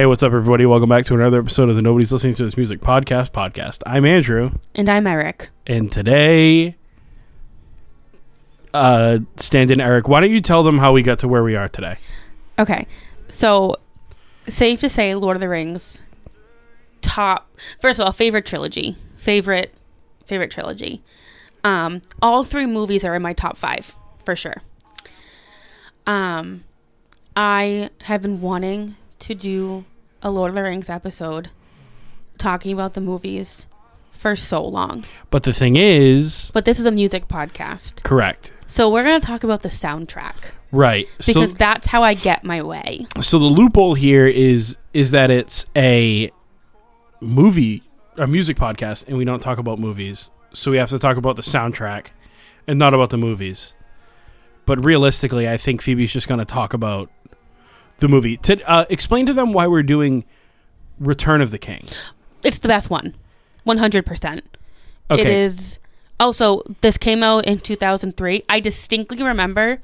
Hey, what's up, everybody? Welcome back to another episode of the Nobody's Listening to This Music podcast. Podcast. I'm Andrew, And I'm Eric. and today, uh, stand in Eric. Why don't you tell them how we got to where we are today? Okay. So, safe to say, Lord of the Rings, top, first of all, favorite trilogy. Favorite, favorite trilogy. Um, all three movies are in my top five, for sure. Um, I have been wanting to do a Lord of the Rings episode talking about the movies for so long. But the thing is, But this is a music podcast. correct, So we're going to talk about the soundtrack right? because so, that's how I get my way. so the loophole here is is that it's a movie, a music podcast, and we don't talk about movies. So we have to talk about the soundtrack, and not about the movies. But realistically, I think Phoebe's just going to talk about the movie. To uh, explain to them why we're doing Return of the King. It's the best one. 100%. Okay. It is also this came out in 2003. I distinctly remember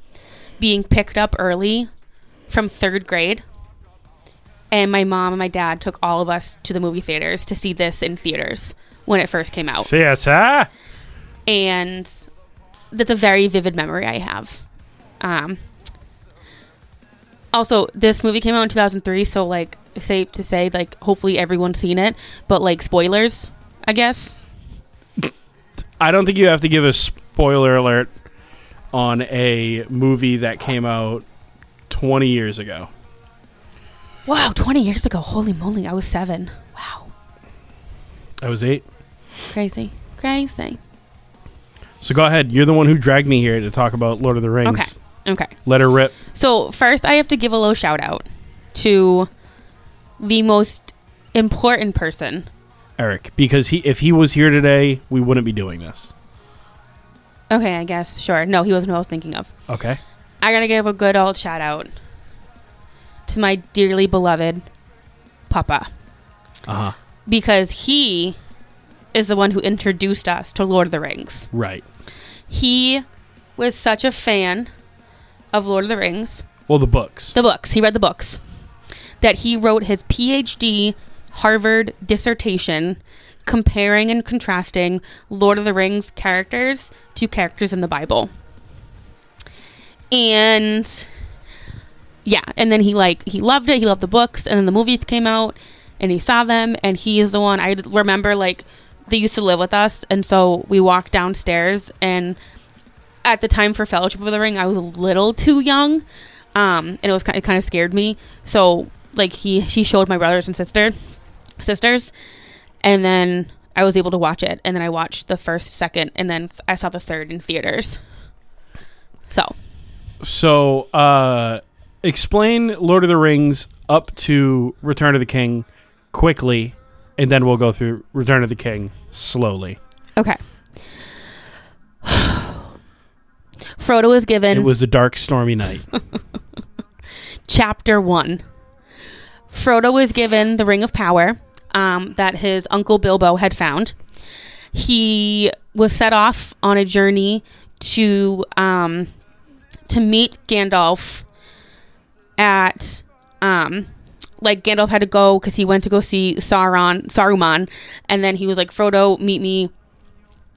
being picked up early from 3rd grade. And my mom and my dad took all of us to the movie theaters to see this in theaters when it first came out. Theater. And that's a very vivid memory I have. Um also, this movie came out in 2003, so like safe to say like hopefully everyone's seen it, but like spoilers, I guess. I don't think you have to give a spoiler alert on a movie that came out 20 years ago. Wow, 20 years ago. Holy moly, I was 7. Wow. I was eight. Crazy. Crazy. So go ahead. You're the one who dragged me here to talk about Lord of the Rings. Okay. Okay. Let her rip. So, first I have to give a little shout out to the most important person. Eric, because he if he was here today, we wouldn't be doing this. Okay, I guess. Sure. No, he wasn't who I was thinking of. Okay. I gotta give a good old shout out to my dearly beloved Papa Uh huh. because he is the one who introduced us to Lord of the Rings. Right. He was such a fan of Lord of the Rings, Well, the books. the books, he read the books, that he wrote his PhD Harvard dissertation comparing and contrasting Lord of the Rings characters to characters in the Bible. And yeah, and then he like he loved it. He loved the books, and then the movies came out, and he saw them, and he is the one I remember. Like they used to live with us, and so we walked downstairs, and at the time for Fellowship of the Ring, I was a little too young, um, and it was it kind of scared me. So like he he showed my brothers and sister sisters, and then I was able to watch it, and then I watched the first, second, and then I saw the third in theaters. So So, uh, explain Lord of the Rings up to Return of the King quickly, and then we'll go through Return of the King slowly. okay. Frodo is given It was a dark, stormy night. chapter one. Frodo was given the Ring of Power um, that his uncle Bilbo had found. He was set off on a journey to um, to meet Gandalf at um, like Gandalf had to go because he went to go see Sauron Saruman, and then he was like, "Frodo, meet me,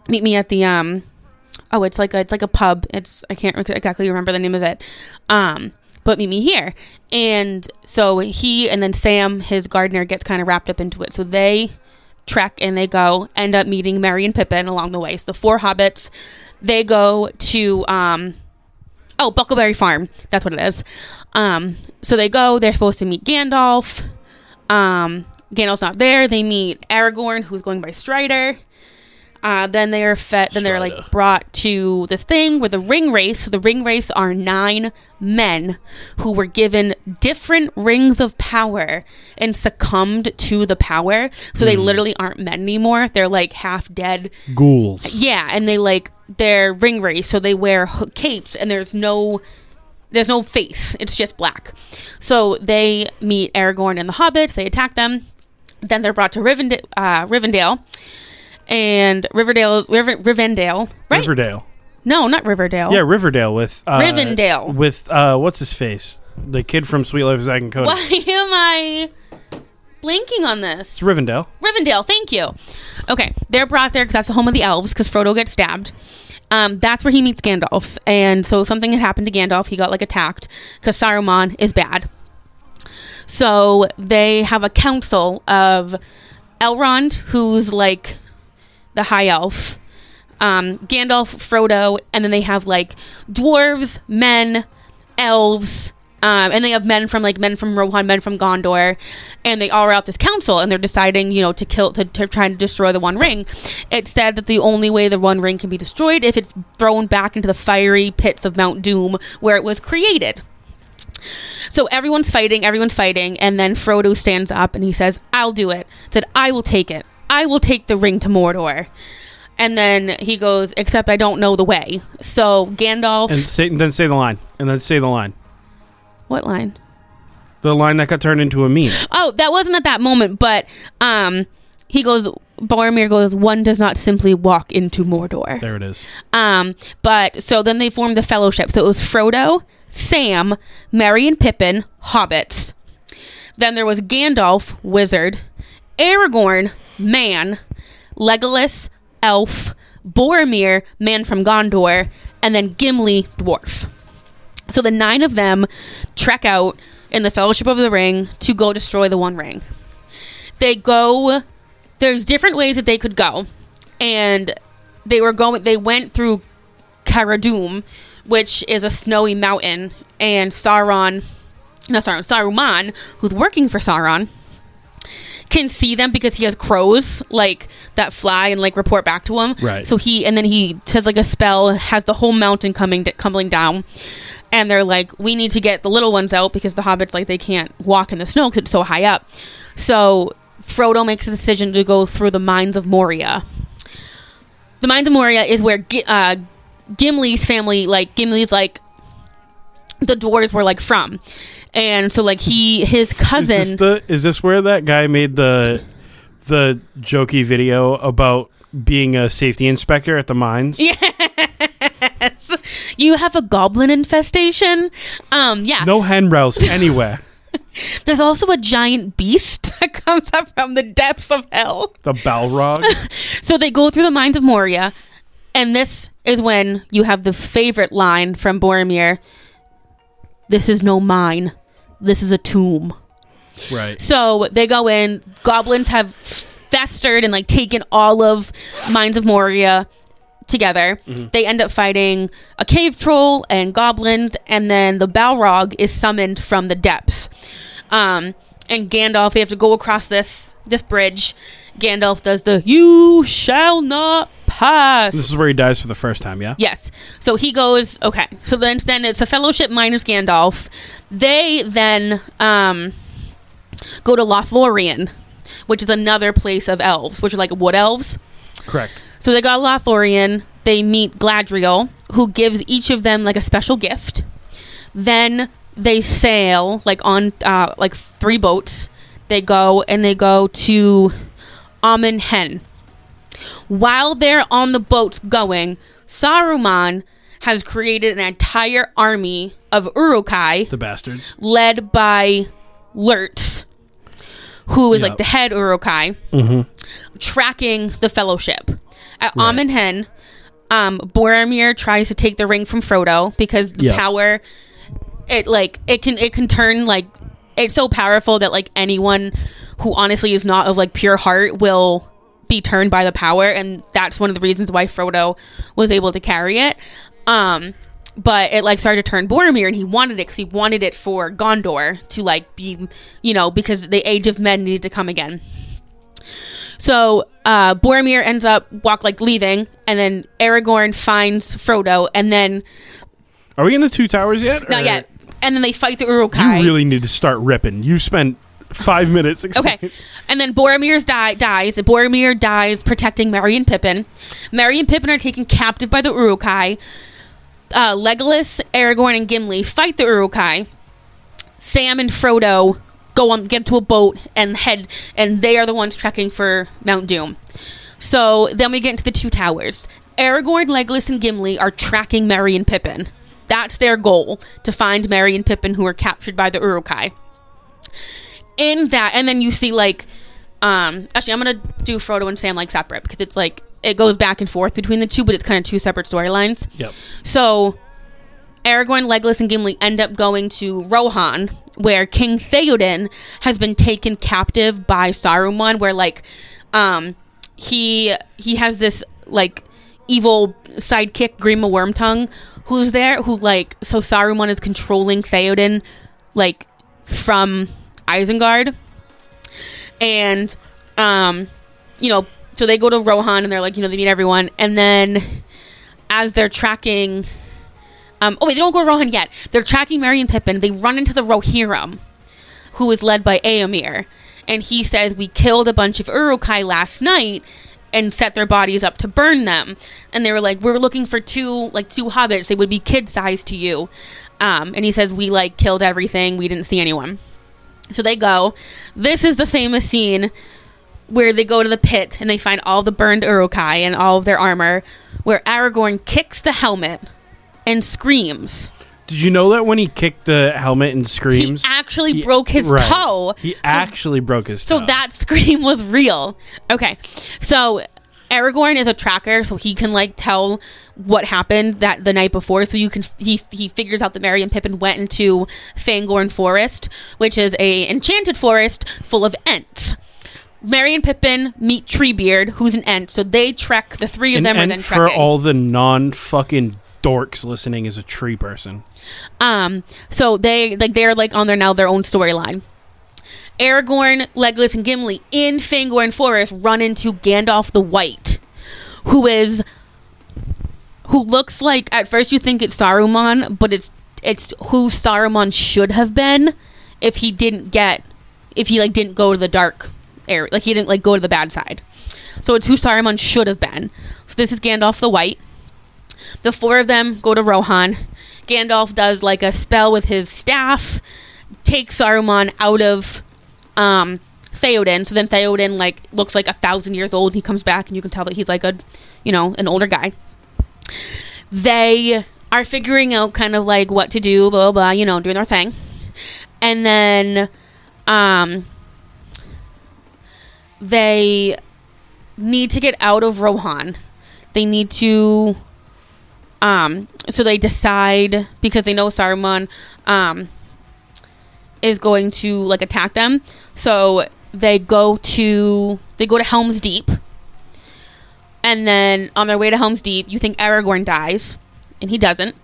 meet me at the um." Oh, it's like a it's like a pub. It's I can't rec- exactly remember the name of it. Um, but meet me here. And so he and then Sam, his gardener, gets kind of wrapped up into it. So they trek and they go, end up meeting Merry and Pippin along the way. So the four hobbits, they go to um oh, Buckleberry Farm. That's what it is. Um, so they go, they're supposed to meet Gandalf. Um, Gandalf's not there. They meet Aragorn, who's going by Strider. Uh, then they are fed. Then they're like brought to this thing with the Ringwraiths. So the Ringwraiths are nine men who were given different rings of power and succumbed to the power. So they literally aren't men anymore. They're like half dead. Ghouls. Yeah, and they like they're Ringwraiths, so they wear capes, and there's no there's no face. It's just black. So they meet Aragorn and the hobbits. They attack them. Then they're brought to Rivendell, uh, Rivendell, and Riverdale, River, Rivendell, right? Riverdale. no, not Riverdale. Yeah, Riverdale with uh, Rivendell. with uh, what's his face, the kid from Suite Life of Zack and Cody. Why am I? blanking on this. It's Rivendell. Rivendell, thank you. Okay, they're brought there because that's the home of the elves. Because Frodo gets stabbed. Um, that's where he meets Gandalf, and so something had happened to Gandalf. He got like attacked because Saruman is bad. So they have a council of Elrond, who's like the high elf, um, Gandalf, Frodo, and then they have like dwarves, men, elves, um, and they have men from like men from Rohan, men from Gondor, and they all are out this council, and they're deciding, you know, to kill, to, to try to destroy the One Ring. It said that the only way the One Ring can be destroyed if it's thrown back into the fiery pits of Mount Doom where it was created. So everyone's fighting, everyone's fighting, and then Frodo stands up and he says, "I'll do it." Said, "I will take it. I will take the ring to Mordor." And then he goes, "Except I don't know the way." So Gandalf, And say, then say the line. And then say the line. what line? The line that got turned into a meme. Oh, that wasn't at that moment, but um, he goes. Boromir goes, "One does not simply walk into Mordor." There it is. Um, but so then they formed the Fellowship. So it was Frodo, Sam, Merry and Pippin, hobbits. Then there was Gandalf, wizard, Aragorn, man, Legolas, elf, Boromir, man from Gondor, and then Gimli, dwarf. So the nine of them trek out in the Fellowship of the Ring to go destroy the One Ring. They go. There's different ways that they could go, and they were going. They went through Caradum, which is a snowy mountain, and Sauron, no, Sauron, Saruman, who's working for Sauron, can see them because he has crows like that fly and like report back to him. Right. So he and then he says like a spell has the whole mountain coming tumbling down, and they're like, we need to get the little ones out because the hobbits like they can't walk in the snow because it's so high up. So Frodo makes a decision to go through the mines of Moria. The mines of Moria is where uh, Gimli's family, like Gimli's, like the dwarves were like from, and so like he his Is this cousin. the is this where that guy made the the jokey video about being a safety inspector at the mines? yes, you have a goblin infestation. Um, yeah. No handrails anywhere. There's also a giant beast that comes up from the depths of hell. The Balrog. So they go through the mines of Moria, and this is when you have the favorite line from Boromir. This is no mine. This is a tomb. right. So they go in. Goblins have festered and like taken all of Mines of Moria together. They end up fighting a cave troll and goblins, and then the Balrog is summoned from the depths. Um, and Gandalf, they have to go across this this bridge. Gandalf does the "You shall not pass." This is where he dies for the first time, yeah? Yes. So he goes. Okay. So then, then it's a fellowship minus Gandalf. They then um, go to Lothlorien, which is another place of elves, which are like wood elves. Correct. So they got Lothlorien. They meet Galadriel, who gives each of them like a special gift. Then they sail like on uh, like three boats. They go and they go to Amon Hen. While they're on the boats going, Saruman has created an entire army of Uruk-hai The bastards. led by Lurtz, who is Yep. like the head Uruk-hai, tracking the Fellowship. At Right. Amon Hen, um, Boromir tries to take the ring from Frodo because the Yep. power, it like it can it can turn like it's so powerful that like anyone who honestly is not of like pure heart will be turned by the power, and that's one of the reasons why Frodo was able to carry it. Um, but it like started to turn Boromir, and he wanted it because he wanted it for Gondor to like be, you know, because the Age of Men needed to come again. So uh, Boromir ends up walk like leaving, and then Aragorn finds Frodo, and then Are we in the two towers yet? not or- yet, and then they fight the Uruk-hai. You really need to start ripping. You spent five minutes. Okay. And then Boromir's die, dies. Boromir dies protecting Merry and Pippin. Merry and Pippin are taken captive by the Uruk-hai. Uh, Legolas, Aragorn, and Gimli fight the Uruk-hai. Sam and Frodo go on, get to a boat and head, and they are the ones trekking for Mount Doom. So then we get into the two towers. Aragorn, Legolas, and Gimli are tracking Merry and Pippin. That's their goal to find Merry and Pippin, who are captured by the Uruk-hai. in that, and then you see like, um, actually, I'm gonna do Frodo and Sam like separate because it's like it goes back and forth between the two, but it's kind of two separate storylines. Yep. So Aragorn, Legolas, and Gimli end up going to Rohan, where King Theoden has been taken captive by Saruman, where like um he he has this like evil sidekick, Grima Wormtongue, who's there who like so Saruman is controlling Theoden like from Isengard. And um you know, so they go to Rohan and they're like, you know, they meet everyone and then as they're tracking um, oh wait, they don't go to Rohan yet. They're tracking Merry and Pippin. They run into the Rohirrim, who is led by Eomer, and he says we killed a bunch of Uruk-hai last night and set their bodies up to burn them. And they were like, we are looking for two like two hobbits. They would be kid sized to you. Um, and he says we like killed everything. We didn't see anyone. So they go. This is the famous scene where they go to the pit and they find all the burned Uruk-hai and all of their armor, where Aragorn kicks the helmet and screams. Did you know that when he kicked the helmet and screams, he actually he- broke his right. toe. He So- actually broke his toe. So that scream was real. Okay. So Aragorn is a tracker, so he can like tell what happened that the night before. So you can he he figures out that Merry and Pippin went into Fangorn Forest, which is a enchanted forest full of Ents. Merry and Pippin meet Treebeard, who's an Ent. So they trek. The three of and, them are and then for all the non fucking dorks listening, is a tree person. Um, so they like they're like on their now their own storyline. Aragorn, Legolas, and Gimli in Fangorn Forest run into Gandalf the White, who is who looks like at first you think it's Saruman, but it's it's who Saruman should have been if he didn't get if he like didn't go to the dark area, like he didn't like go to the bad side. So it's who Saruman should have been. So this is Gandalf the White. The four of them go to Rohan. Gandalf does like a spell with his staff, takes Saruman out of um, Theoden. So then Theoden like looks like a thousand years old. He comes back, and you can tell that he's like a, you know, an older guy. They are figuring out kind of like what to do, blah blah, blah you know, doing their thing, and then, um, they need to get out of Rohan. They need to um so they decide because they know Saruman um is going to like attack them. So they go to they go to Helm's Deep. And then on their way to Helm's Deep, you think Aragorn dies, and he doesn't.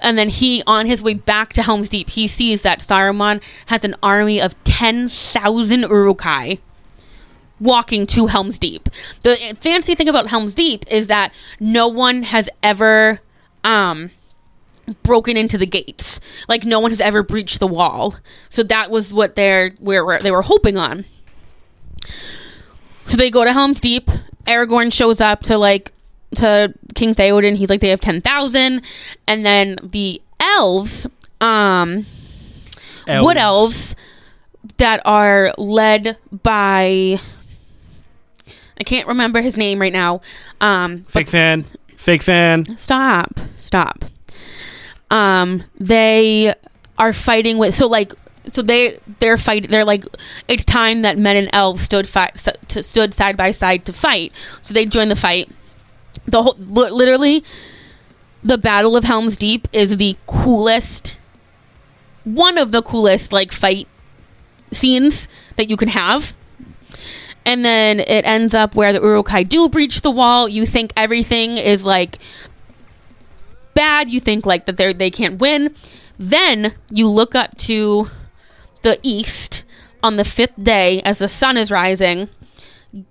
And then he, on his way back to Helm's Deep, he sees that Saruman has an army of 10,000 Uruk-hai walking to Helm's Deep. The fancy thing about Helm's Deep is that no one has ever um broken into the gates. Like no one has ever breached the wall. So that was what they're where they were hoping on. So they go to Helm's Deep. Aragorn shows up to like to King Theoden. He's like they have 10,000 and then the elves um wood elves that are led by I can't remember his name right now. Um, Fake fan. Fake fan. stop, stop. Um, they are fighting with so like so they they're fight they're like it's time that men and elves stood fi- s- to, stood side by side to fight. So they join the fight. The whole literally the Battle of Helm's Deep is the coolest one of the coolest like fight scenes that you can have. And then it ends up where the Uruk-hai do breach the wall. You think everything is like bad. You think like that they they can't win. Then you look up to the east on the fifth day as the sun is rising.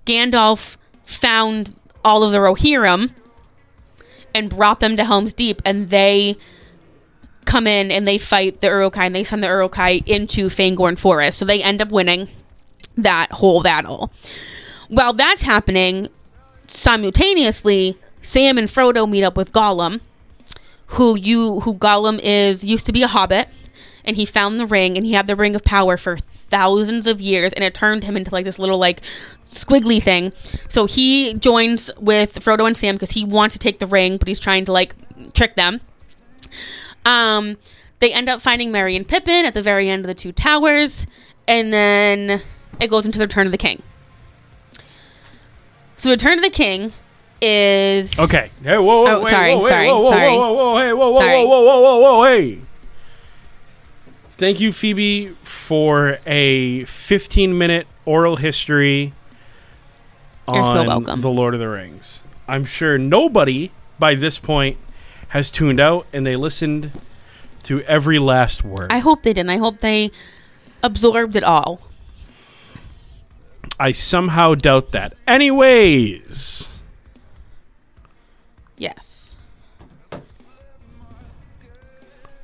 Gandalf found all of the Rohirrim and brought them to Helm's Deep, and they come in and they fight the Uruk-hai and they send the Uruk-hai into Fangorn Forest. So they end up winning that whole battle. While that's happening, simultaneously, Sam and Frodo meet up with Gollum, who you who Gollum is used to be a hobbit, and he found the ring and he had the ring of power for thousands of years and it turned him into like this little like squiggly thing. So he joins with Frodo and Sam because he wants to take the ring, but he's trying to like trick them. Um they end up finding Merry and Pippin at the very end of the Two Towers, and then it goes into the Return of the King. So, Return of the King is Okay. Hey, whoa, whoa, Oh, wait, sorry, whoa, sorry, whoa, whoa, sorry. whoa, whoa, whoa, hey, whoa, whoa, Sorry. whoa, whoa, whoa, whoa, whoa, hey. Thank you, Phoebe, for a 15 minute oral history You're so on welcome. The Lord of the Rings. I'm sure nobody by this point has tuned out and they listened to every last word. I, hope they didn't. I hope they absorbed it all. Somehow doubt that. Anyways, Yes.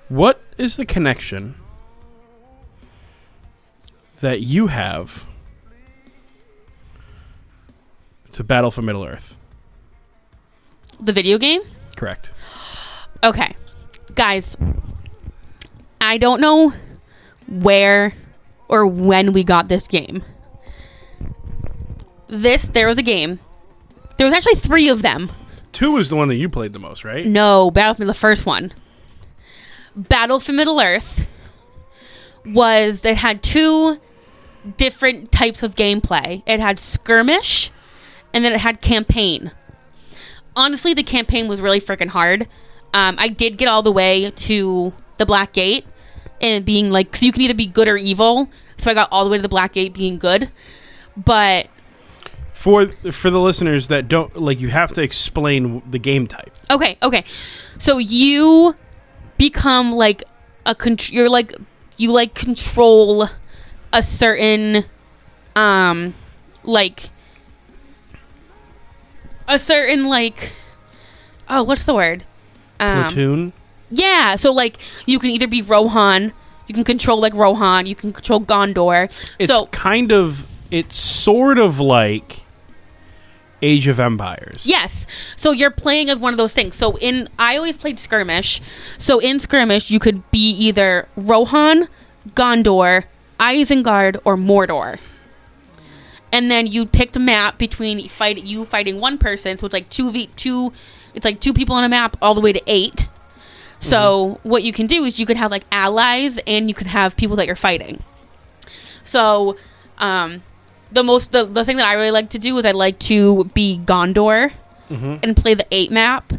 what is the connection that you have to Battle for Middle Earth? The video game? Correct. Okay. Guys, I don't know where or when we got this game. This, there was a game. There was actually three of them. Two is the one that you played the most, right? No, Battlefield, the first one. Battle for Middle Earth was, it had two different types of gameplay. It had skirmish, and then it had campaign. Honestly, the campaign was really freaking hard. Um, I did get all the way to the Black Gate, and being like, because you can either be good or evil. So I got all the way to the Black Gate being good. But For for the listeners that don't like, you have to explain the game type. Okay, okay. So you become like a contr- you're like you like control a certain um like a certain like oh what's the word um Platoon. yeah so like you can either be rohan you can control like rohan you can control gondor It's so kind of it's sort of like Age of Empires. Yes. So you're playing as one of those things. So in I always played skirmish. So in skirmish you could be either Rohan, Gondor, Isengard, or Mordor. And then you picked a map between fight you fighting one person, so it's like two v two it's like two people on a map all the way to eight. So what you can do is you could have like allies and you could have people that you're fighting. So um the most the, the thing that I really like to do is I like to be Gondor Mhm. and play the eight map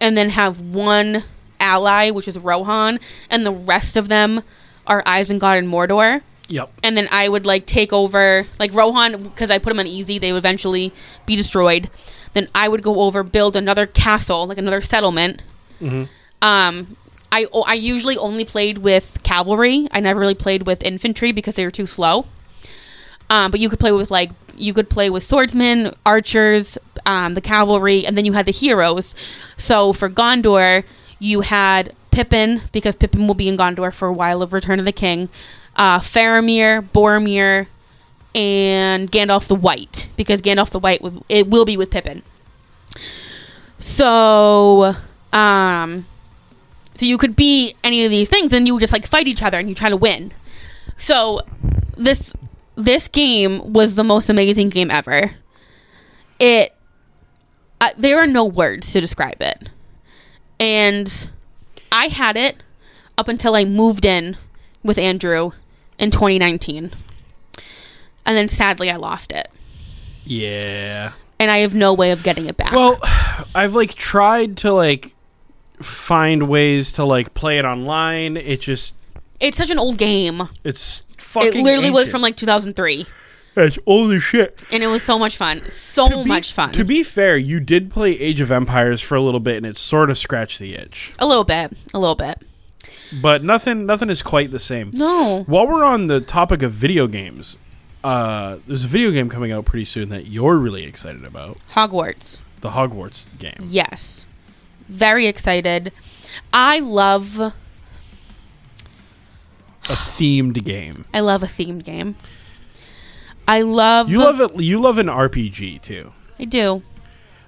and then have one ally, which is Rohan, and the rest of them are Isengard and Mordor. Yep. And then I would like take over like Rohan because I put them on easy, they would eventually be destroyed. Then I would go over build another castle, like another settlement. Mhm. Um I I usually only played with cavalry. I never really played with infantry because they were too slow. Um, but you could play with like you could play with swordsmen, archers, um, the cavalry, and then you had the heroes. So for Gondor, you had Pippin because Pippin will be in Gondor for a while of Return of the King. Uh, Faramir, Boromir, and Gandalf the White because Gandalf the White it will be with Pippin. So, um, so you could be any of these things, and you would just like fight each other, and you try to win. So this this game was the most amazing game ever. It there are no words to describe it, and I had it up until I moved in with Andrew in 2019, and then sadly I lost it, Yeah. and I have no way of getting it back. Well, I've like tried to like find ways to like play it online. It just it's such an old game. it's fucking. It literally was from like 2003, It's old as shit. and it was so much fun, so be- much fun. To be fair, you did play Age of Empires for a little bit, and it sort of scratched the itch. a little bit, a little bit. But nothing, nothing is quite the same. No, While we're on the topic of video games, uh, there's a video game coming out pretty soon that you're really excited about. Hogwarts. The Hogwarts game. Yes. Very excited. I love A themed game. I love a themed game. I love You love it. You love an RPG too, I do.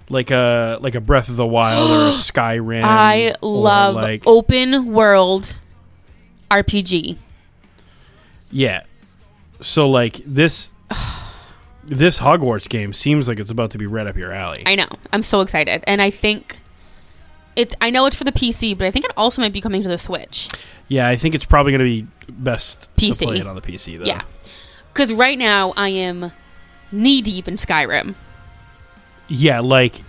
like a like a Breath of the Wild or a Skyrim. I love like open world RPG. yeah. So like this this Hogwarts game seems like it's about to be right up your alley. I know. I'm so excited. And I think it's I know it's for the PC, but I think it also might be coming to the Switch. Yeah, I think it's probably going to be best PC. to play it on the PC though. Yeah. Because right now I am knee deep in Skyrim. Yeah, like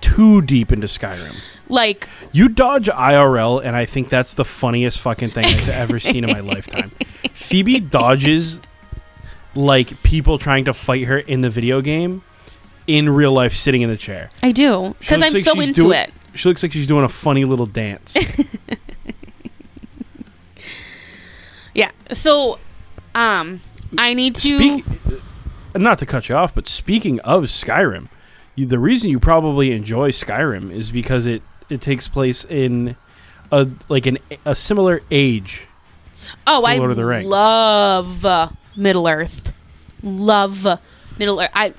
too deep into Skyrim. Like, You dodge IRL, and I think that's the funniest fucking thing I've ever seen in my lifetime. Phoebe dodges like people trying to fight her in the video game in real life, sitting in the chair. I do. Because I'm like so into doing- it. She looks like she's doing a funny little dance. Yeah. So, um, I need to. Speak, not to cut you off, but speaking of Skyrim, you, the reason you probably enjoy Skyrim is because it it takes place in a like an a similar age. oh, to I Lord of the Rings. love uh, Middle Earth. Love Middle Earth. I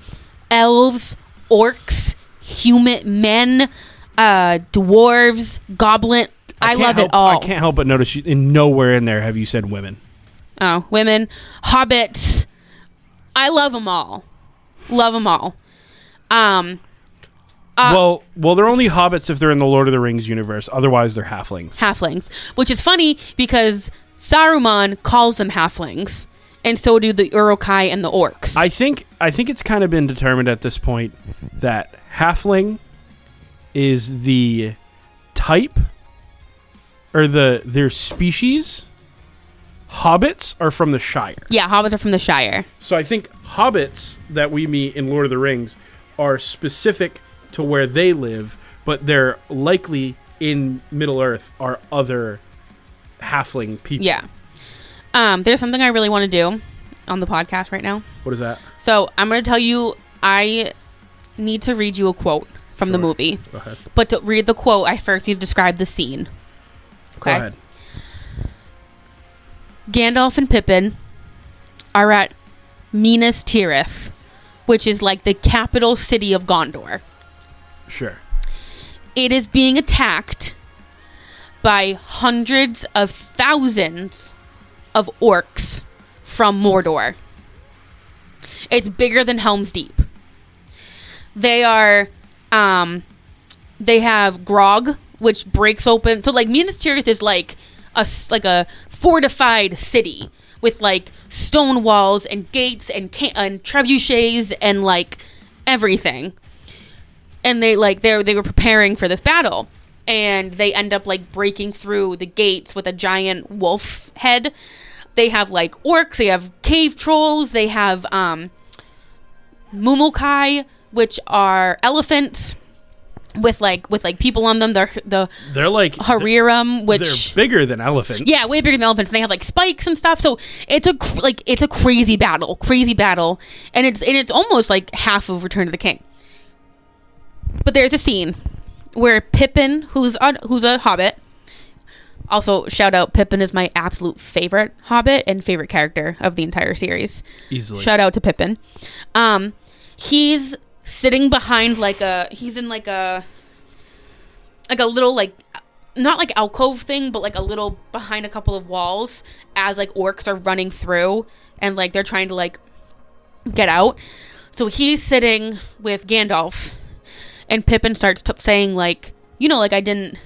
elves, orcs, human men, uh, dwarves, goblin. I, can't love help, it all. I can't help but notice you, in nowhere in there have you said women. Oh, women, hobbits. I love them all. Love them all. Um, Uh, well, well, they're only hobbits if they're in the Lord of the Rings universe. Otherwise, they're halflings. halflings, which is funny because Saruman calls them halflings, and so do the Uruk-hai and the orcs. I think I think it's kind of been determined at this point that halfling is the type or the their species. Hobbits are from the Shire. yeah, hobbits are from the Shire. So I think hobbits that we meet in Lord of the Rings are specific to where they live, but they're likely in Middle Earth are other halfling people. Yeah. Um, there's something I really want to do on the podcast right now. What is that? So I'm going to tell you, I need to read you a quote from the movie. Go ahead. But to read the quote, I first need to describe the scene. Go ahead. Gandalf and Pippin are at Minas Tirith, which is like the capital city of Gondor. Sure. It is being attacked by hundreds of thousands of orcs from Mordor. It's bigger than Helm's Deep. They are um they have Grond which breaks open. So like Minas Tirith is like a like a fortified city with like stone walls and gates and ca- and trebuchets and like everything. And they like they they were preparing for this battle. And they end up like breaking through the gates with a giant wolf head. They have like orcs. They have cave trolls. They have um mumukai which are elephants with like with like people on them they're the They're like hariram which they're bigger than elephants. yeah, way bigger than elephants. And they have like spikes and stuff. So it's a cr- like it's a crazy battle, crazy battle, and it's and it's almost like half of Return of the King. But there's a scene where Pippin, who's a, who's a hobbit, also shout out Pippin is my absolute favorite hobbit and favorite character of the entire series. easily. Shout out to Pippin. Um, he's sitting behind like a he's in like a like a little like not like alcove thing, but like a little behind a couple of walls as like orcs are running through and like they're trying to like get out. So he's sitting with Gandalf, and Pippin starts t- saying like, you know, like I didn't,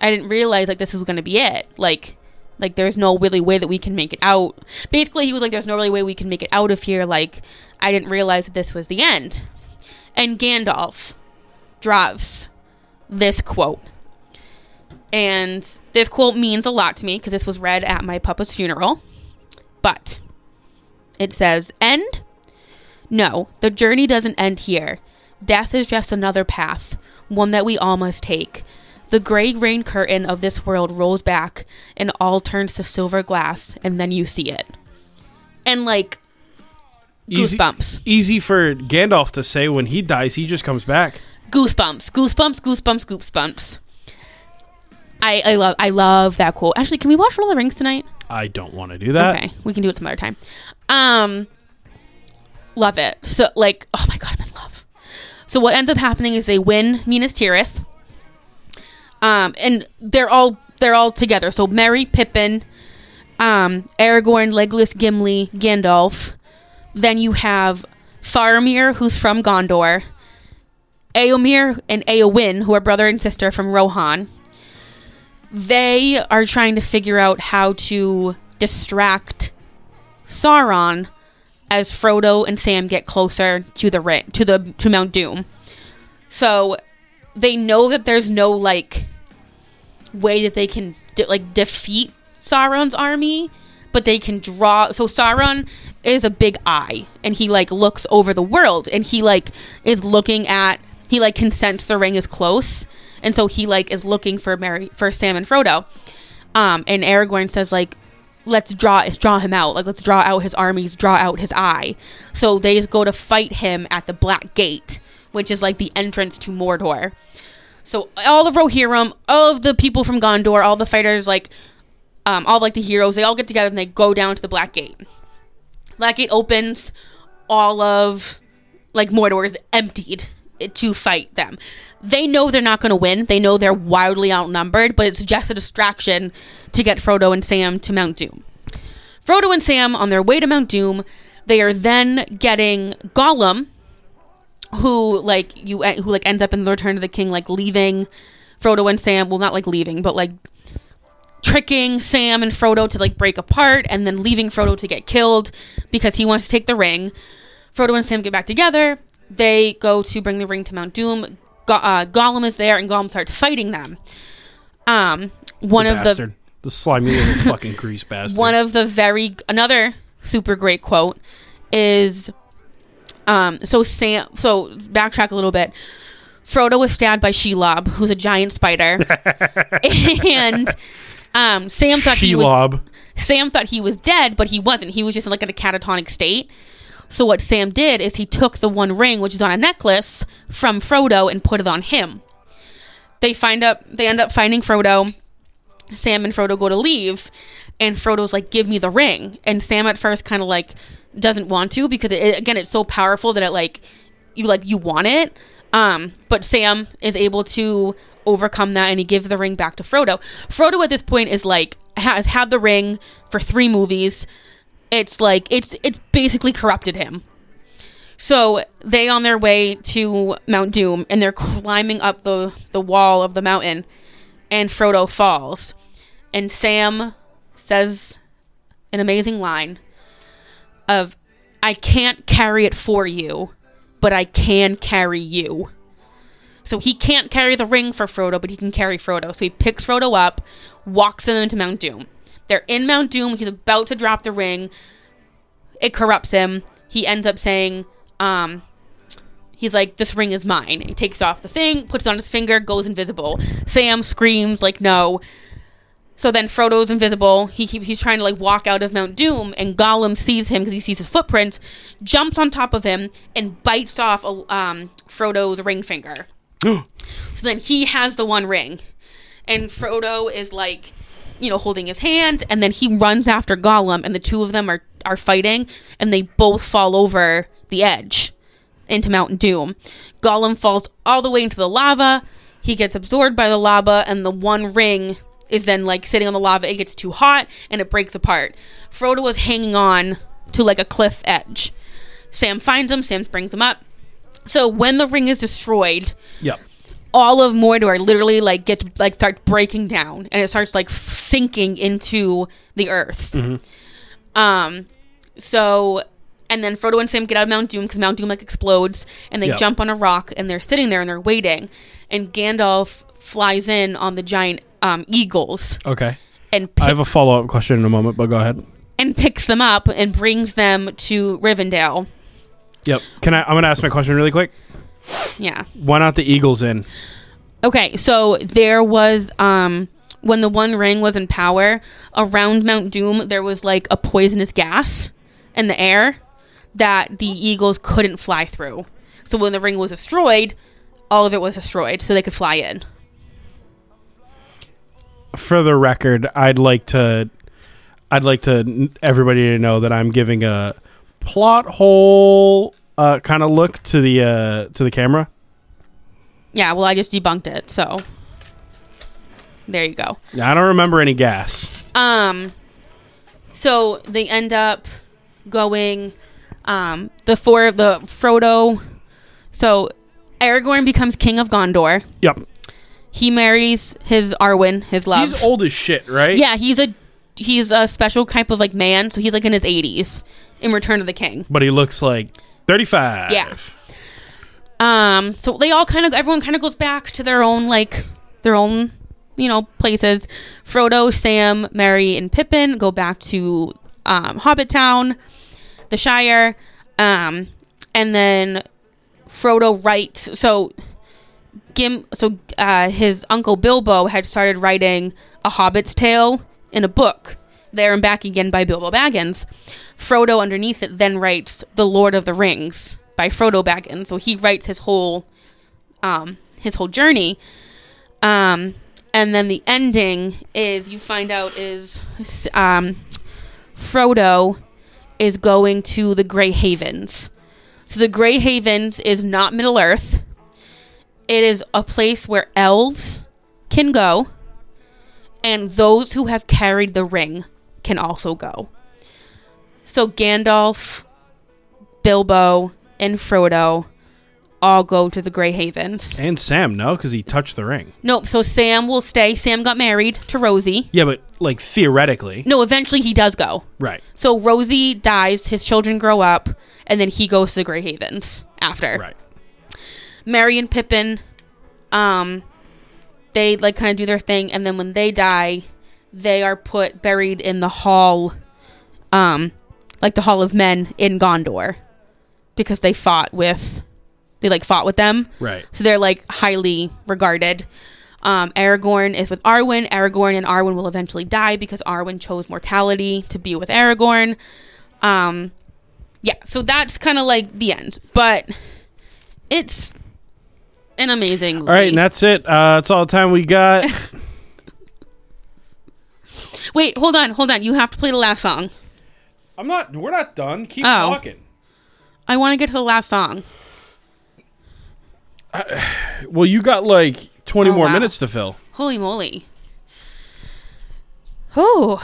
I didn't realize like this was gonna be it. Like, like there's no really way that we can make it out. Basically, he was like, there's no really way we can make it out of here. Like, I didn't realize that this was the end. And Gandalf drops this quote. And this quote means a lot to me because this was read at my papa's funeral. But it says, End? No, the journey doesn't end here. Death is just another path, one that we all must take. The gray rain curtain of this world rolls back, and all turns to silver glass, and then you see it. And like, goosebumps. Easy for Gandalf to say when he dies, he just comes back. goosebumps, goosebumps, goosebumps, goosebumps. I, I love I love that quote. Actually, can we watch Lord of the Rings tonight? I don't want to do that. okay, we can do it some other time. Um, love it. So like, oh my god, I'm in love. So what ends up happening is they win Minas Tirith. Um, and they're all they're all together. So Merry, Pippin, um, Aragorn, Legolas, Gimli, Gandalf. Then you have Faramir, who's from Gondor, Eomer and Eowyn, who are brother and sister from Rohan, they are trying to figure out how to distract Sauron as Frodo and Sam get closer to the ring, to the to Mount Doom. So they know that there's no like way that they can de- like defeat Sauron's army, but they can draw. So Sauron is a big eye, and he like looks over the world, and he like is looking at. He like can sense the ring is close, and so he like is looking for Mary for Sam and Frodo. Um, and Aragorn says like, let's draw draw him out. Like let's draw out his armies, draw out his eye. So they go to fight him at the Black Gate, which is like the entrance to Mordor. So all of Rohirrim, all of the people from Gondor, all the fighters, like um, all like the heroes, they all get together and they go down to the Black Gate. Black Gate opens, all of like Mordor is emptied to fight them. They know they're not going to win. They know they're wildly outnumbered, but it's just a distraction to get Frodo and Sam to Mount Doom. Frodo and Sam on their way to Mount Doom, they are then getting Gollum, who like you who like ends up in the Return of the King, like leaving Frodo and Sam. Well, not like leaving, but like tricking Sam and Frodo to like break apart, and then leaving Frodo to get killed because he wants to take the ring. Frodo and Sam get back together. They go to bring the ring to Mount Doom. Go- uh, Gollum is there, and Gollum starts fighting them. Um, one The of the bastard. the slimy little fucking grease bastard. one of the very another super great quote is um so Sam so backtrack a little bit. Frodo was stabbed by Shelob, who's a giant spider. and um Sam thought he was Sam thought he was dead, but he wasn't. He was just in like in a catatonic state. So what Sam did is he took the one ring, which is on a necklace, from Frodo and put it on him. They find up they end up finding Frodo. Sam and Frodo go to leave, and Frodo's like, "Give me the ring." And Sam at first kind of like doesn't want to because it, again it's so powerful that it like you like you want it. Um, but Sam is able to overcome that, and he gives the ring back to Frodo. Frodo at this point is like has had the ring for three movies. It's like it's it's basically corrupted him. So they on their way to Mount Doom and they're climbing up the the wall of the mountain and Frodo falls. And Sam says an amazing line of I can't carry it for you, but I can carry you. So he can't carry the ring for Frodo, but he can carry Frodo. So he picks Frodo up, walks them into Mount Doom. They're in Mount Doom. He's about to drop the ring. It corrupts him. He ends up saying, um, he's like, this ring is mine. He takes off the thing, puts it on his finger, goes invisible. Sam screams, like, no. So then Frodo's invisible. He, he he's trying to like walk out of Mount Doom, and Gollum sees him because he sees his footprints, jumps on top of him, and bites off um, Frodo's ring finger. So then he has the one ring. And Frodo is like, you know, holding his hand, and then he runs after Gollum, and the two of them are, are fighting, and they both fall over the edge into Mount Doom. Gollum falls all the way into the lava. He gets absorbed by the lava, and the one ring is then like sitting on the lava. It gets too hot, and it breaks apart. Frodo was hanging on to like a cliff edge. Sam finds him. Sam brings him up. So when the ring is destroyed, Yep. all of Mordor literally like gets like starts breaking down and it starts like sinking into the earth. Um, so and then Frodo and Sam get out of Mount Doom because Mount Doom like explodes and they Yep. jump on a rock and they're sitting there and they're waiting. And Gandalf flies in on the giant um, eagles Okay. and I have a follow up question in a moment, but go ahead. and picks them up and brings them to Rivendell. Yep. Can I? I'm gonna ask my question really quick. Yeah. Why not the Eagles in? Okay, so there was um when the One Ring was in power around Mount Doom, there was like a poisonous gas in the air that the eagles couldn't fly through. So when the ring was destroyed, all of it was destroyed, so they could fly in. For the record, I'd like to, I'd like to everybody to know that I'm giving a plot hole uh, kind of look to the uh, to the camera. Yeah, well, I just debunked it, so there you go. I don't remember any gas. Um, so they end up going, um, the four, the Frodo. So Aragorn becomes king of Gondor. Yep. He marries his Arwen, his love. He's old as shit, right? Yeah, he's a he's a special type of like man, so he's like in his 80s in Return of the King. But he looks like 35. Yeah. Um, so they all kind of everyone kind of goes back to their own like their own you know places. Frodo, Sam, Merry, and Pippin go back to um, Hobbiton, the Shire, um, and then Frodo writes. So Gim, so uh, his uncle Bilbo had started writing a Hobbit's tale in a book. There and back again by Bilbo Baggins. Frodo underneath it then writes The Lord of the Rings by Frodo Baggins. So he writes his whole um, his whole journey. Um, and then the ending is you find out is um, Frodo is going to the Grey Havens. So the Grey Havens is not Middle Earth. It is a place where elves can go, and those who have carried the ring can also go. So Gandalf, Bilbo, and Frodo all go to the Grey Havens. And Sam, no, because he touched the ring. Nope, so Sam will stay. Sam got married to Rosie. Yeah, but like theoretically. No, eventually he does go. Right. So Rosie dies, his children grow up, and then he goes to the Grey Havens after. Right. Merry and Pippin, um, they like kind of do their thing, and then when they die, they are put buried in the hall, um, like the Hall of Men in Gondor, because they fought with, they like fought with them. Right. So they're like highly regarded. Um, Aragorn is with Arwen. Aragorn and Arwen will eventually die because Arwen chose mortality to be with Aragorn. Um, yeah, so that's kind of like the end, but it's an amazing. Movie. All right, and that's it. Uh, that's all the time we got. Wait, hold on, hold on. You have to play the last song. I'm not. We're not done. Keep Oh. talking. I want to get to the last song. Well, you got like 20 Oh, more wow. minutes to fill. Holy moly! Oh,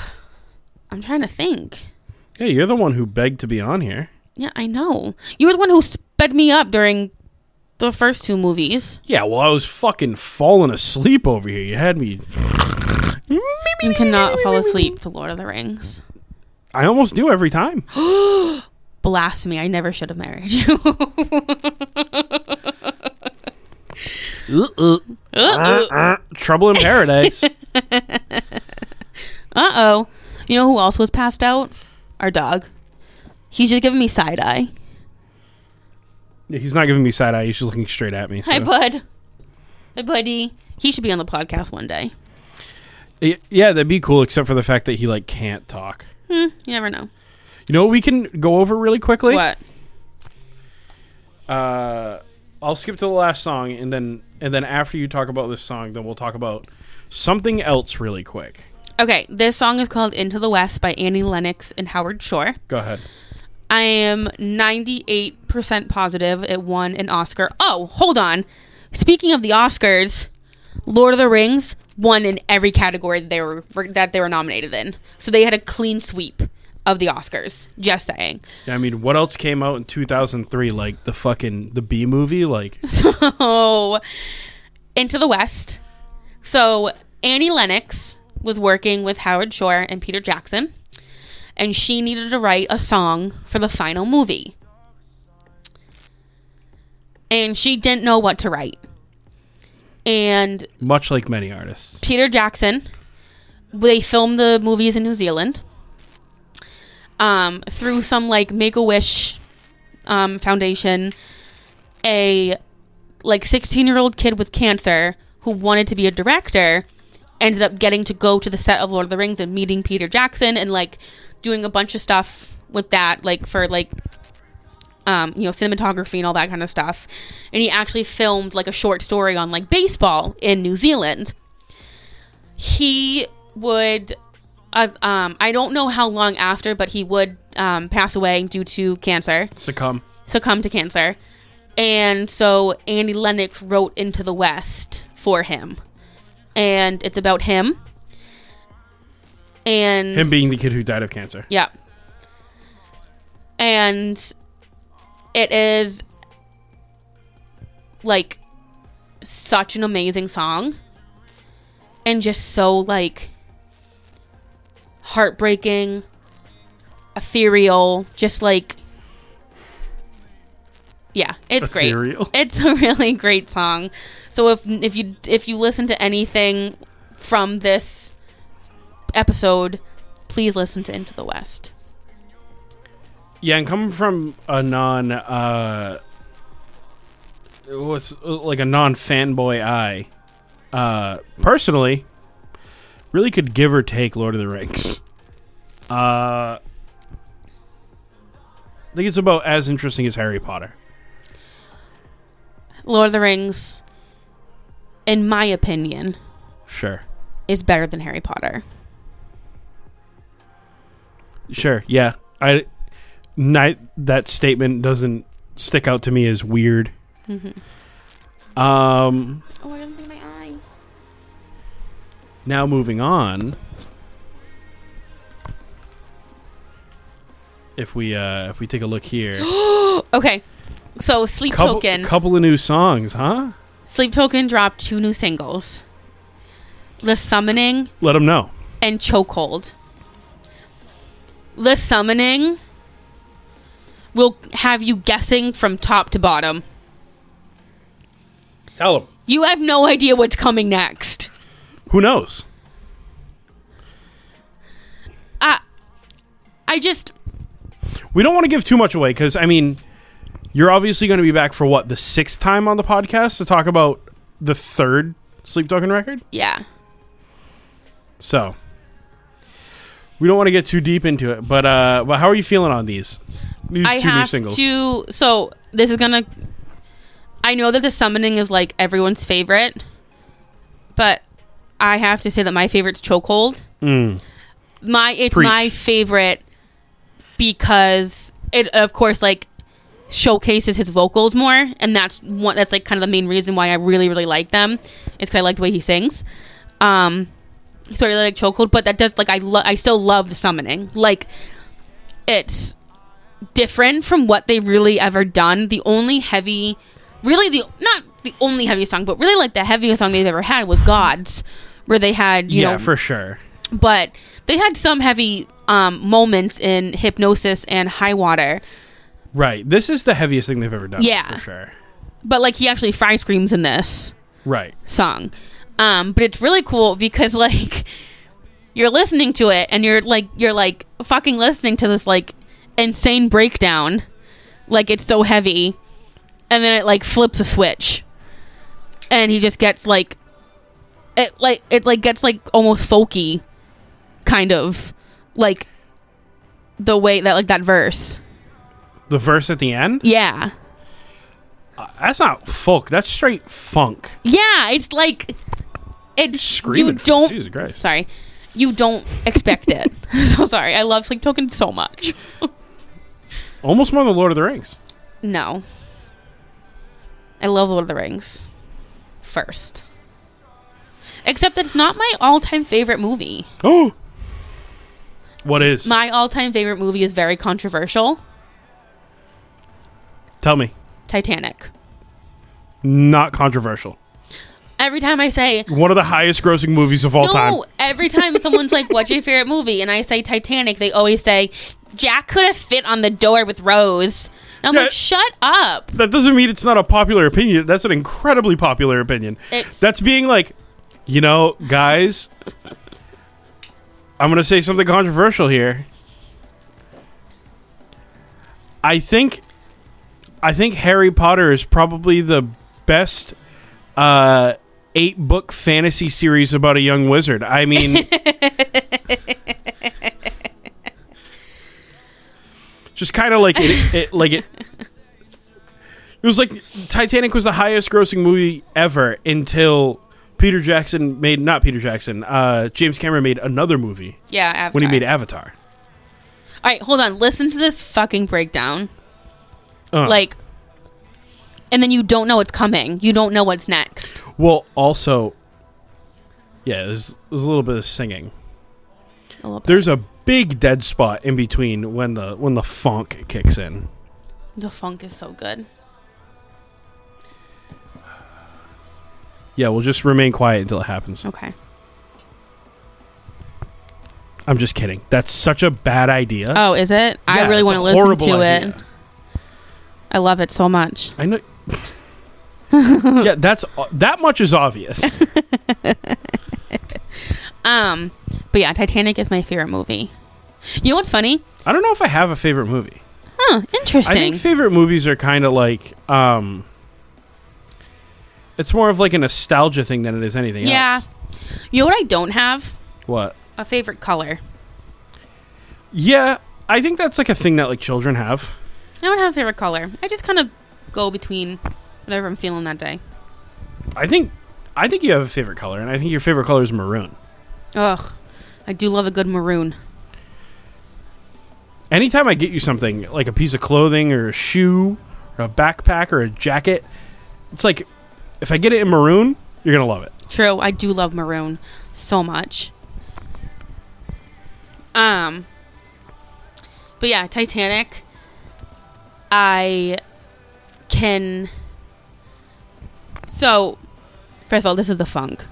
I'm trying to think. Yeah, you're the one who begged to be on here. Yeah, I know. You were the one who sped me up during the first two movies. Yeah, well, I was fucking falling asleep over here. You had me. You cannot fall asleep to Lord of the Rings. I almost do every time. Blasphemy! I never should have married you. Uh, uh, trouble in paradise. Uh oh. You know who else was passed out? Our dog. He's just giving me side eye. Yeah, He's not giving me side eye. He's just looking straight at me. Hi, bud. Hi, buddy. He should be on the podcast one day. Y- Yeah, that'd be cool, except for the fact that he like can't talk. Hmm, you never know. You know what we can go over really quickly? What? Uh, I'll skip to the last song, and then and then after you talk about this song, then we'll talk about something else really quick. Okay, this song is called Into the West by Annie Lennox and Howard Shore. Go ahead. I am 98% positive it won an Oscar. Oh, hold on. Speaking of the Oscars, Lord of the Rings won in every category they were that they were nominated in. So they had a clean sweep of the Oscars. Just saying. Yeah, I mean, what else came out in 2003? Like the fucking the B movie? Like So, Into the West. So, Annie Lennox was working with Howard Shore and Peter Jackson, and she needed to write a song for the final movie. And she didn't know what to write. And much like many artists. Peter Jackson. They filmed the movies in New Zealand. Um, through some like Make a Wish um, foundation, a like 16 year old kid with cancer who wanted to be a director ended up getting to go to the set of Lord of the Rings and meeting Peter Jackson and like doing a bunch of stuff with that, like for like um, you know, cinematography and all that kind of stuff. And he actually filmed like a short story on like baseball in New Zealand. He would, uh, um, I don't know how long after, but he would um, pass away due to cancer, Succumb. succumb to cancer. And so Annie Lennox wrote Into the West for him. And it's about him. And Him being the kid who died of cancer. yeah. And it is like such an amazing song and just so like heartbreaking, ethereal, just like yeah, it's great. It's a really great song. So if if you if you listen to anything from this episode, please listen to Into the West. Yeah, and coming from a non uh what's like a non fanboy eye, uh personally, really could give or take Lord of the Rings. Uh I think it's about as interesting as Harry Potter. Lord of the Rings, in my opinion, Sure. is better than Harry Potter. Sure. Yeah. I night that statement doesn't stick out to me as weird. Mm-hmm. Um Oh, I didn't see my eye. now moving on. If we uh if we take a look here. Okay, so Sleep couple, Token. couple of new songs, huh? Sleep Token dropped two new singles: "The Summoning" Let them know. and "Chokehold." "The Summoning" will have you guessing from top to bottom. Tell them. You have no idea what's coming next. Who knows? I, I just We don't want to give too much away because I mean, you're obviously going to be back for what the sixth time on the podcast to talk about the third Sleep Token record. yeah. So we don't want to get too deep into it, but uh, but how are you feeling on these? These I two new have singles. to. So this is gonna. I know that the summoning is like everyone's favorite, but I have to say that my favorite's Chokehold. Mm. My it's Preach. my favorite because it of course like showcases his vocals more, and that's one that's like kind of the main reason why I really really like them. It's because I like the way he sings. Um, so I like Chokehold, but that does like I lo- I still love the summoning. Like it's different from what they've really ever done. The only heavy, really the not the only heavy song, but really like the heaviest song they've ever had was Gods, where they had you yeah, know, for sure. but they had some heavy um, moments in Hypnosis and High Water. Right. This is the heaviest thing they've ever done. Yeah. for sure. But like he actually fry screams in this Right. song. Um, but it's really cool because like you're listening to it and you're like you're like fucking listening to this like insane breakdown. Like it's so heavy. And then it like flips a switch. And he just gets like it like it like gets like almost folky kind of like the way that like that verse. The verse at the end. Yeah. Uh, that's not folk. That's straight funk. Yeah, it's like it's Screaming. you don't Jesus Christ. sorry you don't expect it so sorry i love sleep token so much Almost more than Lord of the Rings. no i love lord of the rings first except it's not my all-time favorite movie Oh. What is? my all-time favorite movie is very controversial Tell me. titanic Not controversial. Every time i say One of the highest grossing movies of all no time. every time someone's like what's your favorite movie and i say titanic they always say jack could have fit on the door with rose and i'm Yeah. like shut up That doesn't mean it's not a popular opinion. That's an incredibly popular opinion. It's- That's being like, you know, guys, I'm going to say something controversial here. I think I think Harry Potter is probably the best uh eight book fantasy series about a young wizard. I mean just kind of like it, it like it it was like Titanic was the highest grossing movie ever until Peter Jackson made not Peter Jackson, uh James Cameron made another movie yeah Avatar. when he made Avatar. All right, hold on. Listen to this fucking breakdown. Uh, Like, and then you don't know what's coming. You don't know what's next. well also yeah, there's, there's a little bit of singing. A little bit. There's a big dead spot in between when the when the funk kicks in. The funk is so good. Yeah, we'll just remain quiet until it happens. Okay. I'm just kidding. That's such a bad idea. Oh, is it? I really want to listen to idea. it. I love it so much. I know. yeah, that's that much is obvious. Um, but yeah, Titanic is my favorite movie. You know what's funny? I don't know if I have a favorite movie. Huh, interesting. I think favorite movies are kind of like um it's more of like a nostalgia thing than it is anything Yeah. else. you know what I don't have? What? A favorite color. Yeah, I think that's like a thing that like children have. I don't have a favorite color. I just kind of go between whatever I'm feeling that day. I think I think you have a favorite color and I think your favorite color is maroon. Ugh, I do love a good maroon. Anytime I get you something like a piece of clothing or a shoe or a backpack or a jacket, it's like if I get it in maroon, you're going to love it. True, I do love maroon so much. Um, but yeah, Titanic. I can. So, first of all, this is the funk.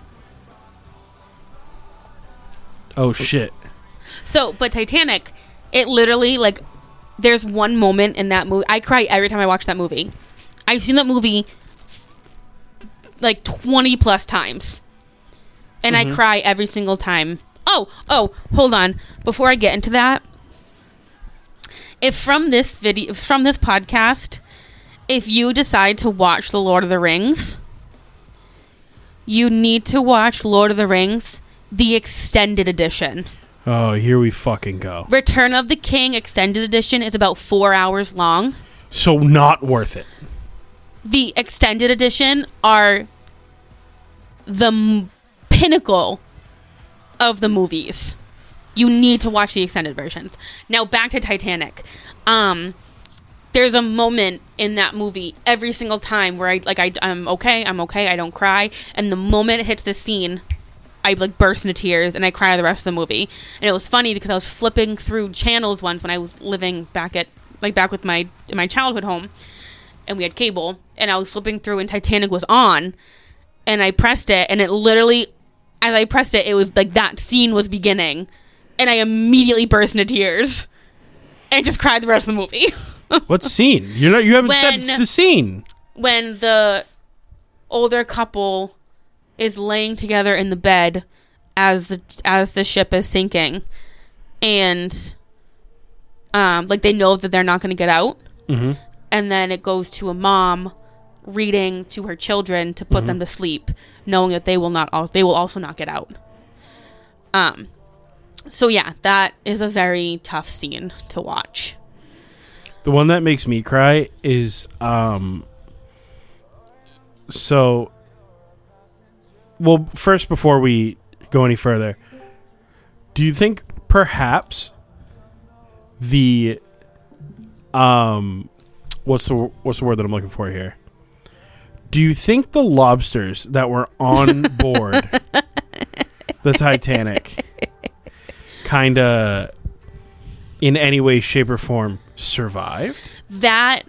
Oh shit. So, but Titanic, it literally like there's one moment in that movie. I cry every time I watch that movie. I've seen that movie like 20 plus times. And I Mhm. cry every single time. Oh, oh, hold on. Before I get into that, if from this video from this podcast, if you decide to watch The Lord of the Rings, you need to watch Lord of the Rings the extended edition. Oh, here we fucking go. Return of the King extended edition is about four hours long. So not worth it. The extended edition are the m- pinnacle of the movies. You need to watch the extended versions. Now back to Titanic. Um, there's a moment in that movie every single time where I like I, I'm okay, I'm okay, I don't cry, and the moment it hits the scene, I like burst into tears and I cry the rest of the movie. And it was funny because I was flipping through channels once when I was living back at like back with my my childhood home, and we had cable, and I was flipping through and Titanic was on, and I pressed it, and it literally, as I pressed it, it was like that scene was beginning, and I immediately burst into tears, and just cried the rest of the movie. What scene? You're not. You haven't said When- it's the scene. when the older couple is laying together in the bed as the, as the ship is sinking and um like they know that they're not going to get out Mm-hmm. and then it goes to a mom reading to her children to put them to sleep knowing that they will not al- they will also not get out um so yeah that is a very tough scene to watch The one that makes me cry is um. So. Well, first, before we go any further, do you think perhaps the um, what's the what's the word that I'm looking for here? Do you think the lobsters that were on board the Titanic kind of in any way shape or form survived that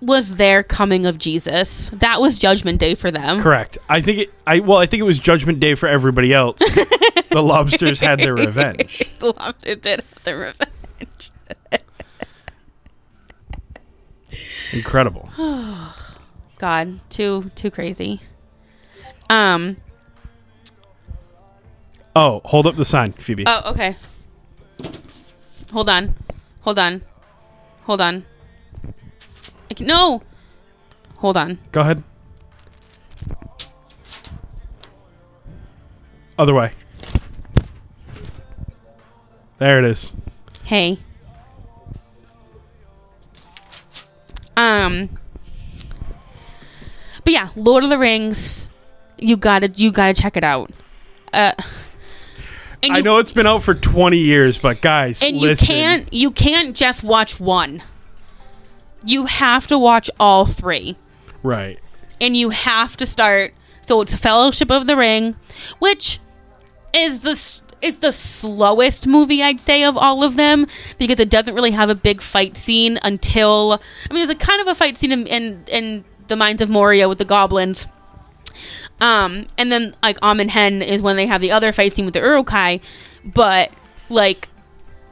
was their coming of Jesus. That was judgment day for them. correct i think it i well i think it was judgment day for everybody else the lobsters had their revenge the lobster did have their revenge. incredible God, too too crazy. Um. oh hold up the sign phoebe Oh, okay. Hold on. Hold on. Hold on. I can, no. Hold on. go ahead other way there it is Hey. Um. But yeah, Lord of the Rings. You gotta, you gotta check it out. Uh. And i you, know it's been out for 20 years but guys and listen. you can't, you can't just watch one. You have to watch all three. right and you have to start. So it's Fellowship of the Ring, which is the it's the slowest movie I'd say of all of them because it doesn't really have a big fight scene until I mean there's a kind of a fight scene in in, in the Mines of Moria with the goblins. Um, and then like Amon Hen is when they have the other fight scene with the Uruk-hai, but like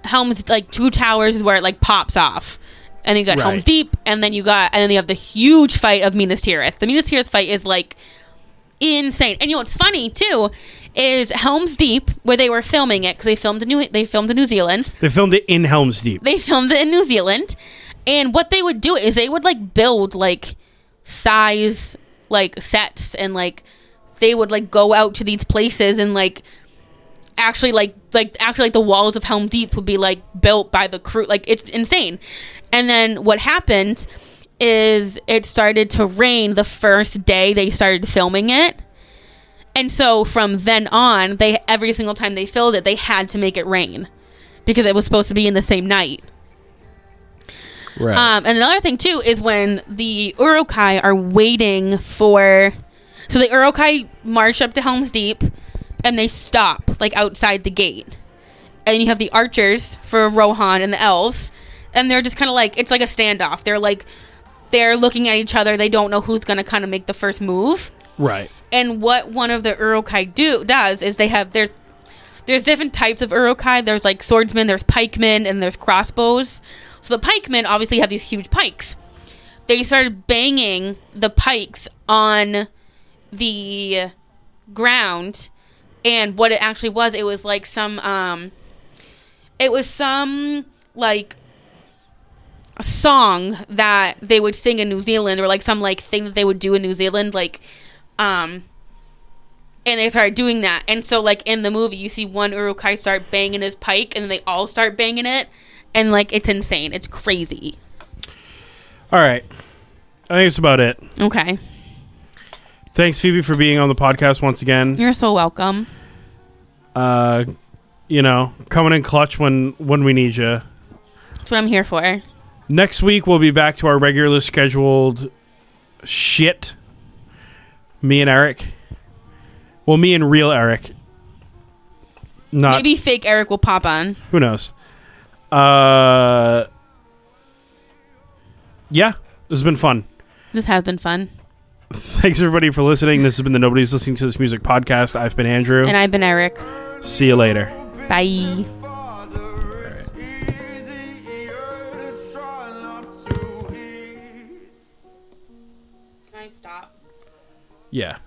Helm's like two towers is where it like pops off. And then you got Right. Helm's Deep, and then you got and then you have the huge fight of Minas Tirith. The Minas Tirith fight is like insane. And you know what's funny too is Helm's Deep, where they were filming it because they filmed in New they filmed in New Zealand. They filmed it in Helm's Deep. They filmed it in New Zealand, and what they would do is they would like build like size like sets and like they would like go out to these places and like actually like like actually like the walls of Helm Deep would be like built by the crew like it's insane. And then what happened is it started to rain the first day they started filming it. And so from then on, they every single time they filled it, they had to make it rain because it was supposed to be in the same night. Right. Um, and another thing too is when the Uruk-hai are waiting for, so the Uruk-hai march up to Helm's Deep, and they stop like outside the gate, and you have the archers for Rohan and the elves, and they're just kind of like it's like a standoff. They're like they're looking at each other. They don't know who's gonna kind of make the first move. right. And what one of the Uruk-hai do does is they have there's there's different types of Uruk-hai. There's like swordsmen, there's pikemen, and there's crossbows. So the pikemen obviously have these huge pikes. They started banging the pikes on the ground, and what it actually was, it was like some um, it was some like a song that they would sing in New Zealand or like some like thing that they would do in New Zealand like um and they started doing that. And so like in the movie you see one Uruk-hai start banging his pike and then they all start banging it. And like it's insane. It's crazy. All right. I think it's about it. okay Thanks, Phoebe, for being on the podcast once again. you're so welcome Uh, you know, coming in clutch when when we need you. that's what I'm here for Next week we'll be back to our regular scheduled shit. Me and Eric. Well, me and real Eric. Not maybe fake Eric will pop on who knows. Uh, yeah, this has been fun. this has been fun Thanks everybody for listening. This has been the Nobody's Listening to This Music podcast. I've been Andrew. and I've been Eric See you later. bye Father, it's easier to try not to eat. can I stop Yeah.